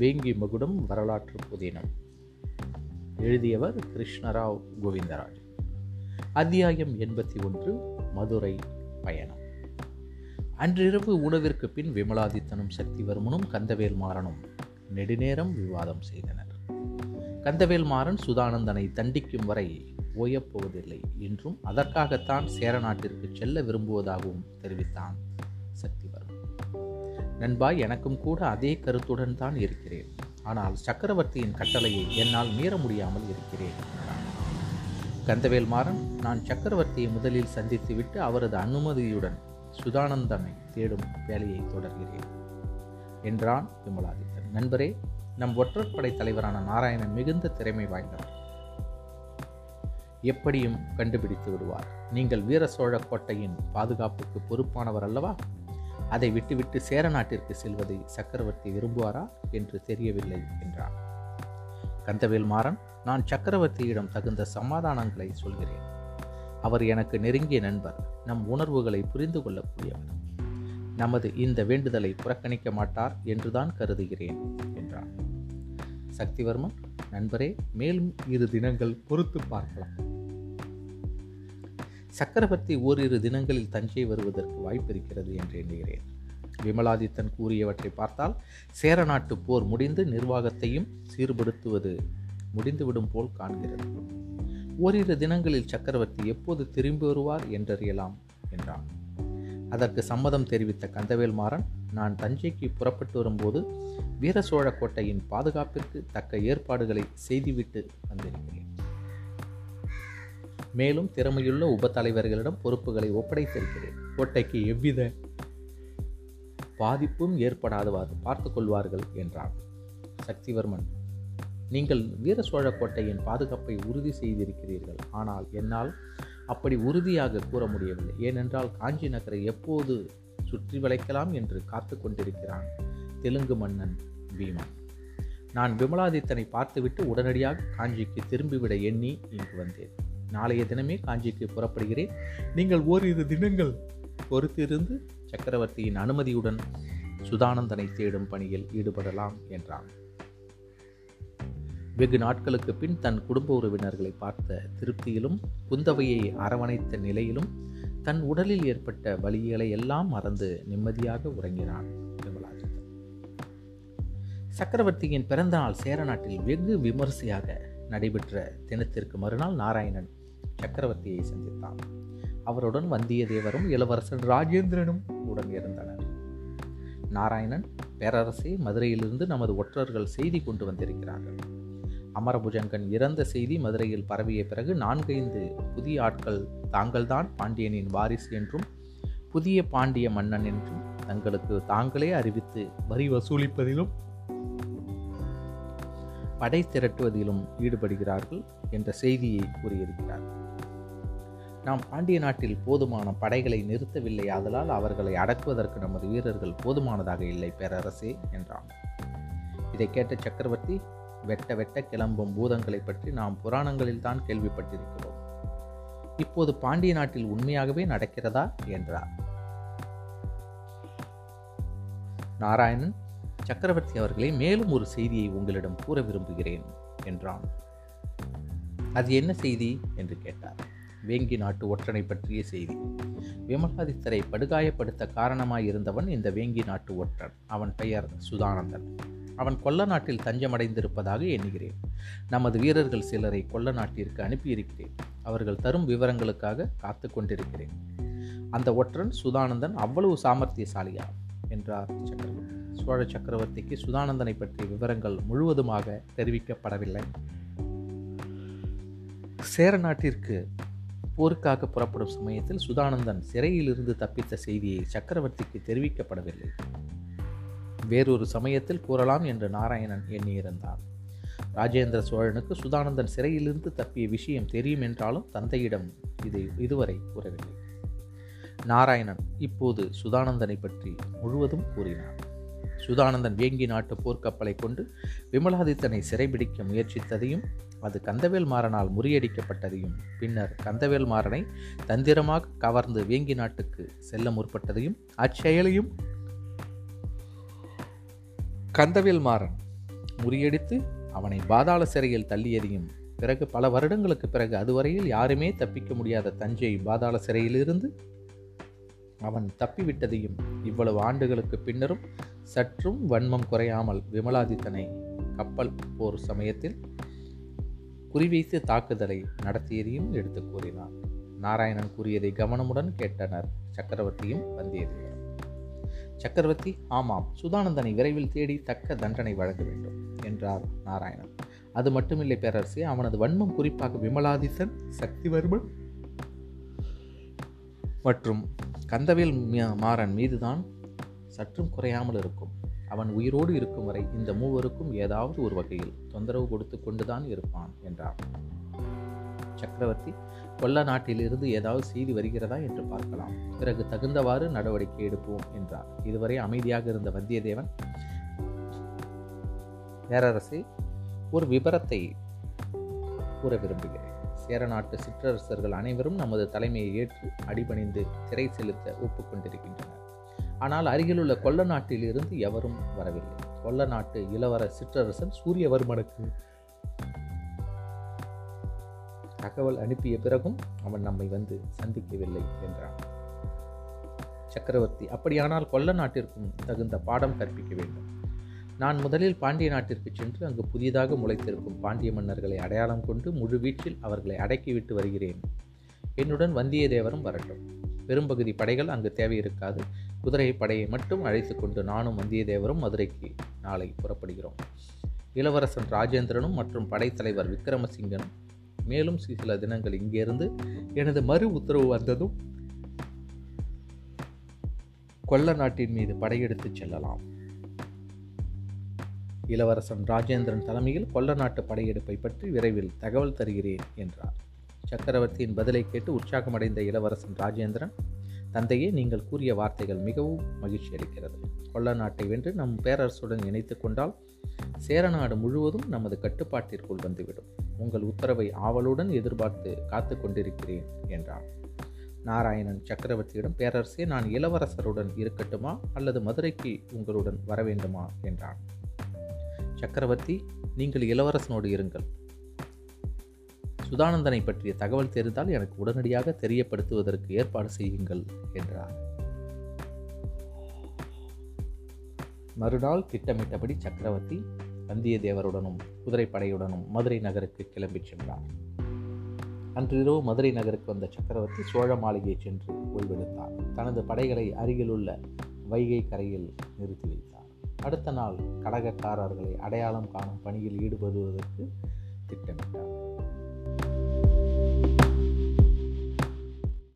வேங்கி மகுடம் வரலாற்று புதினம். எழுதியவர் கிருஷ்ணராவ் கோவிந்தராஜ். அத்தியாயம் எண்பத்தி ஒன்று மதுரை பயணம். அன்றிரவு உணவிற்கு பின் விமலாதித்தனும் சக்திவர்மனும் கந்தவேல் மாறனும் நெடுநேரம் விவாதம் செய்தனர். கந்தவேல் மாறன் சுதானந்தனை தண்டிக்கும் வரை ஓயப்போவதில்லை என்றும் அதற்காகத்தான் சேர நாட்டிற்கு செல்ல விரும்புவதாகவும் தெரிவித்தான் சக்திவர்மன். நண்பா எனக்கும் கூட அதே கருத்துடன் தான் இருக்கிறேன். ஆனால் சக்கரவர்த்தியின் கட்டளையை என்னால் மீற முடியாமல் இருக்கிறேன் கந்தவேல் மாறன் நான் சக்கரவர்த்தியை முதலில் சந்தித்துவிட்டு அவரது அனுமதியுடன் சுதானந்தனை தேடும் வேலையை தொடர்கிறேன் என்றான் விமலாதித்தன். நண்பரே நம் ஒற்றற்படை தலைவரான நாராயணன் மிகுந்த திறமை வாய்ந்தவர். எப்படியும் கண்டுபிடித்து விடுவார். நீங்கள் வீர சோழ கோட்டையின் பாதுகாப்புக்கு பொறுப்பானவர் அல்லவா? அதை விட்டுவிட்டு சேர நாட்டிற்கு செல்வதை சக்கரவர்த்தி விரும்புவாரா என்று தெரியவில்லை என்றான். கந்தவேல் மாறன் நான் சக்கரவர்த்தியிடம் தகுந்த சமாதானங்களை சொல்கிறேன். அவர் எனக்கு நெருங்கிய நண்பர் நம் உணர்வுகளை புரிந்து கொள்ளக்கூடியவர். நமது இந்த வேண்டுதலை புறக்கணிக்க மாட்டார் என்றுதான் கருதுகிறேன் என்றான். சக்திவர்மன் நண்பரே மேலும் இரு தினங்கள் பொறுத்து பார்க்கலாம். சக்கரவர்த்தி ஓரிரு தினங்களில் தஞ்சை வருவதற்கு வாய்ப்பிருக்கிறது என்று எண்ணுகிறேன். விமலாதித்தன் கூறியவற்றை பார்த்தால் சேர நாட்டு போர் முடிந்து நிர்வாகத்தையும் சீர்படுத்துவது முடிந்துவிடும் போல் காண்கிறது. ஓரிரு தினங்களில் சக்கரவர்த்தி எப்போது திரும்பி வருவார் என்றறியலாம் என்றான். அதற்கு சம்மதம் தெரிவித்த கந்தவேல் மாறன் நான் தஞ்சைக்கு புறப்பட்டு வரும்போது வீர சோழ கோட்டையின் பாதுகாப்பிற்கு தக்க ஏற்பாடுகளை செய்துவிட்டு வந்திருக்கிறேன். மேலும் திறமையுள்ள உப தலைவர்களிடம் பொறுப்புகளை ஒப்படைத்திருக்கிறேன். கோட்டைக்கு எவ்வித பாதிப்பும் ஏற்படாதவாறு பார்த்துக்கொள்வார்கள் என்றான் சக்திவர்மன். நீங்கள் வீர சோழ கோட்டையின் பாதுகாப்பை உறுதி செய்திருக்கிறீர்கள். ஆனால் என்னால் அப்படி உறுதியாக கூற முடியவில்லை. ஏனென்றால் காஞ்சி நகரை எப்போது சுற்றி வளைக்கலாம் என்று காத்து கொண்டிருக்கிறான் தெலுங்கு மன்னன் பீமன். நான் விமலாதித்தனை பார்த்துவிட்டு உடனடியாக காஞ்சிக்கு திரும்பிவிட எண்ணி இங்கு வந்தேன். நாளைய தினமே காஞ்சிக்கு புறப்படுகிறேன். நீங்கள் ஓரிரு தினங்கள் பொறுத்திருந்து சக்கரவர்த்தியின் அனுமதியுடன் சுதானந்தனை தேடும் பணியில் ஈடுபடலாம் என்றான். வெகு நாட்களுக்கு பின் தன் குடும்ப உறவினர்களை பார்த்த திருப்தியிலும் குந்தவையை அரவணைத்த நிலையிலும் தன் உடலில் ஏற்பட்ட வலிகளை எல்லாம் மறந்து நிம்மதியாக உறங்கினான் விமலாஜித்தன் சக்கரவர்த்தியின் பிறந்த நாள் சேர நாட்டில் வெகு விமரிசையாக நடைபெற்ற தினத்திற்கு மறுநாள் நாராயணன் சக்கரவர்த்தியை சந்தித்தான். அவருடன் வந்தியத்தேவரும் இளவரசர் ராஜேந்திரனும் உடன் இருந்தனர். நாராயணன் பேரரசே மதுரையிலிருந்து நமது ஒற்றர்கள் செய்தி கொண்டு வந்திருக்கிறார்கள். அமரபுஜங்கன் இறந்த செய்தி மதுரையில் பரவிய பிறகு நான்கைந்து புதிய ஆட்கள் தாங்கள்தான் பாண்டியனின் வாரிசு என்றும் புதிய பாண்டிய மன்னன் என்றும் தங்களுக்கு தாங்களே அறிவித்து வரி வசூலிப்பதிலும் படை திரட்டுவதிலும் ஈடுபடுகிறார்கள் என்ற செய்தியை கூறியிருக்கிறார்கள் நாம் பாண்டிய நாட்டில் போதுமான படைகளை நிறுத்தவில்லை. ஆதலால் அவர்களை அடக்குவதற்கு நமது வீரர்கள் போதுமானதாக இல்லை பேரரசே என்றான். இதை கேட்ட சக்கரவர்த்தி வெட்ட வெட்ட கிளம்பும் பூதங்களை பற்றி நாம் புராணங்களில் தான் கேள்விப்பட்டிருக்கிறோம். இப்போது பாண்டிய நாட்டில் உண்மையாகவே நடக்கிறதா? என்றார். நாராயணன் சக்கரவர்த்தி அவர்களே மேலும் ஒரு செய்தியை உங்களிடம் கூற விரும்புகிறேன் என்றான். அது என்ன செய்தி? என்று கேட்டார். வேங்கி நாட்டு ஒற்றனை பற்றிய செய்தி. விமலாதித்தரை படுகாயப்படுத்த காரணமாய் இருந்தவன் இந்த வேங்கி நாட்டு ஒற்றன். அவன் பெயர் சுதானந்தன். அவன் கொல்ல நாட்டில் தஞ்சமடைந்திருப்பதாக எண்ணுகிறேன். நமது வீரர்கள் சிலரை கொல்ல நாட்டிற்கு அனுப்பியிருக்கிறேன். அவர்கள் தரும் விவரங்களுக்காக காத்து கொண்டிருக்கிறேன். அந்த ஒற்றன் சுதானந்தன் அவ்வளவு சாமர்த்தியசாலியா என்றார் சக்கரவர்த்தி. சோழ சக்கரவர்த்திக்கு சுதானந்தனை பற்றிய விவரங்கள் முழுவதுமாக தெரிவிக்கப்படவில்லை. சேர நாட்டிற்கு போருக்காக புறப்படும் சமயத்தில் சுதானந்தன் சிறையிலிருந்து தப்பித்த செய்தியை சக்கரவர்த்திக்கு தெரிவிக்கப்படவில்லை. வேறொரு சமயத்தில் கூறலாம் என்று நாராயணன் எண்ணியிருந்தான். ராஜேந்திர சோழனுக்கு சுதானந்தன் சிறையிலிருந்து தப்பிய விஷயம் தெரியும் என்றாலும் தந்தையிடம் இதை இதுவரை கூறவில்லை. நாராயணன் இப்போது சுதானந்தனை பற்றி முழுவதும் கூறினான். சுதானந்தன் வேங்கி நாட்டு போர்க்கப்பலை கொண்டு விமலாதித்தனை சிறைபிடிக்க முயற்சித்ததையும் அது கந்தவேல் மாறனால் முறியடிக்கப்பட்டதையும் பின்னர் கந்தவேல் மாறனை தந்திரமாக கவர்ந்து வேங்கி நாட்டுக்கு செல்ல முற்பட்டதையும் அச்செயலையும் கந்தவேல் மாறன் முறியடித்து அவனை பாதாள சிறையில் தள்ளியதையும் பிறகு பல வருடங்களுக்கு பிறகு அதுவரையில் யாருமே தப்பிக்க முடியாத தஞ்சை பாதாள சிறையிலிருந்து அவன் தப்பிவிட்டதையும் இவ்வளவு ஆண்டுகளுக்கு பின்னரும் சற்றும் வன்மம் குறையாமல் விமலாதித்தனை கப்பல் போர் சமயத்தில் குறிவைத்து தாக்குதலை நடத்தியதையும் எடுத்து கூறினார் நாராயணன் கூறியதை கவனமுடன் கேட்டனர் சக்கரவர்த்தியும் வந்தியத்தேவன் சக்கரவர்த்தி ஆமாம் சுதானந்தனை விரைவில் தேடி தக்க தண்டனை வழங்க வேண்டும் என்றார் நாராயணன். அது மட்டுமில்லை பேரரசே அவனது வன்மம் குறிப்பாக விமலாதித்தன் சக்திவர்மன் மற்றும் கந்தவேல் மாறன் மீதுதான் சற்றும் குறையாமல் இருக்கும். அவன் உயிரோடு இருக்கும் வரை இந்த மூவருக்கும் ஏதாவது ஒரு வகையில் தொந்தரவு கொடுத்து கொண்டுதான் இருப்பான் என்றார் சக்கரவர்த்தி கொல்ல நாட்டிலிருந்து ஏதாவது செய்தி வருகிறதா என்று பார்க்கலாம். பிறகு தகுந்தவாறு நடவடிக்கை எடுப்போம் என்றார். இதுவரை அமைதியாக இருந்த வந்தியத்தேவன் பேரரசை ஒரு விபரத்தை கூற விரும்புகிறேன். சேர நாட்டு சிற்றரசர்கள் அனைவரும் நமது தலைமையை ஏற்று அடிபணிந்து திரை செலுத்த ஒப்புக்கொண்டிருக்கின்றனர். ஆனால் அருகிலுள்ள கொல்ல நாட்டிலிருந்து எவரும் வரவில்லை. கொல்ல நாட்டு இளவர சிற்றரசன் சூரியவர்மனுக்கு தகவல் அனுப்பிய பிறகும் அவன் நம்மை வந்து சந்திக்கவில்லை என்றான். சக்கரவர்த்தி அப்படியானால் கொல்ல நாட்டிற்கும் தகுந்த பாடம் கற்பிக்க வேண்டும். நான் முதலில் பாண்டிய நாட்டிற்கு சென்று அங்கு புதிதாக முளைத்திருக்கும் பாண்டிய மன்னர்களை அடையாளம் கொண்டு முழு வீச்சில் அவர்களை அடக்கிவிட்டு வருகிறேன். என்னுடன் வந்தியத்தேவரும் வரட்டும். பெரும்பகுதி படைகள் அங்கு தேவையிருக்காது. குதிரை படையை மட்டும் அழைத்து கொண்டு நானும் வந்தியத்தேவரும் மதுரைக்கு நாளை புறப்படுகிறோம். இளவரசன் ராஜேந்திரனும் மற்றும் படைத்தலைவர் விக்ரமசிங்கனும் மேலும் சில தினங்கள் இங்கிருந்து எனது மறு உத்தரவு வந்ததும் கொல்ல நாட்டின் மீது படையெடுத்து செல்லலாம். இளவரசன் ராஜேந்திரன் தலைமையில் கொல்ல நாட்டு படையெடுப்பை பற்றி விரைவில் தகவல் தருகிறேன் என்றார். சக்கரவர்த்தியின் பதிலை கேட்டு உற்சாகமடைந்த இளவரசன் ராஜேந்திரன் தந்தையே நீங்கள் கூறிய வார்த்தைகள் மிகவும் மகிழ்ச்சி அளிக்கிறது. கொல்ல நாட்டை வென்று நம் பேரரசுடன் இணைத்து கொண்டால் சேரநாடு முழுவதும் நமது கட்டுப்பாட்டிற்குள் வந்துவிடும். உங்கள் உத்தரவை ஆவலுடன் எதிர்பார்த்து காத்து கொண்டிருக்கிறேன் என்றான். நாராயணன் சக்கரவர்த்தியிடம் பேரரசே நான் இளவரசருடன் இருக்கட்டுமா அல்லது மதுரைக்கு உங்களுடன் வர வேண்டுமா என்றான். சக்கரவர்த்தி நீங்கள் இளவரசனோடு இருங்கள். சுதானந்தனை பற்றிய தகவல் தெரிந்தால் எனக்கு உடனடியாக தெரியப்படுத்துவதற்கு ஏற்பாடு செய்யுங்கள் என்றார். மறுநாள் திட்டமிட்டபடி சக்கரவர்த்தி வந்தியத்தேவருடனும் குதிரைப்படையுடனும் மதுரை நகருக்கு கிளம்பிச் சென்றார். அன்றிரவு மதுரை நகருக்கு வந்த சக்கரவர்த்தி சோழ மாளிகை சென்று ஓய்வெடுத்தார். தனது படைகளை அருகிலுள்ள வைகை கரையில் நிறுத்தி வைத்தார். அடுத்த நாள் கடகக்காரர்களை அடையாளம் காணும் பணியில் ஈடுபடுவதற்கு திட்டமிட்டார்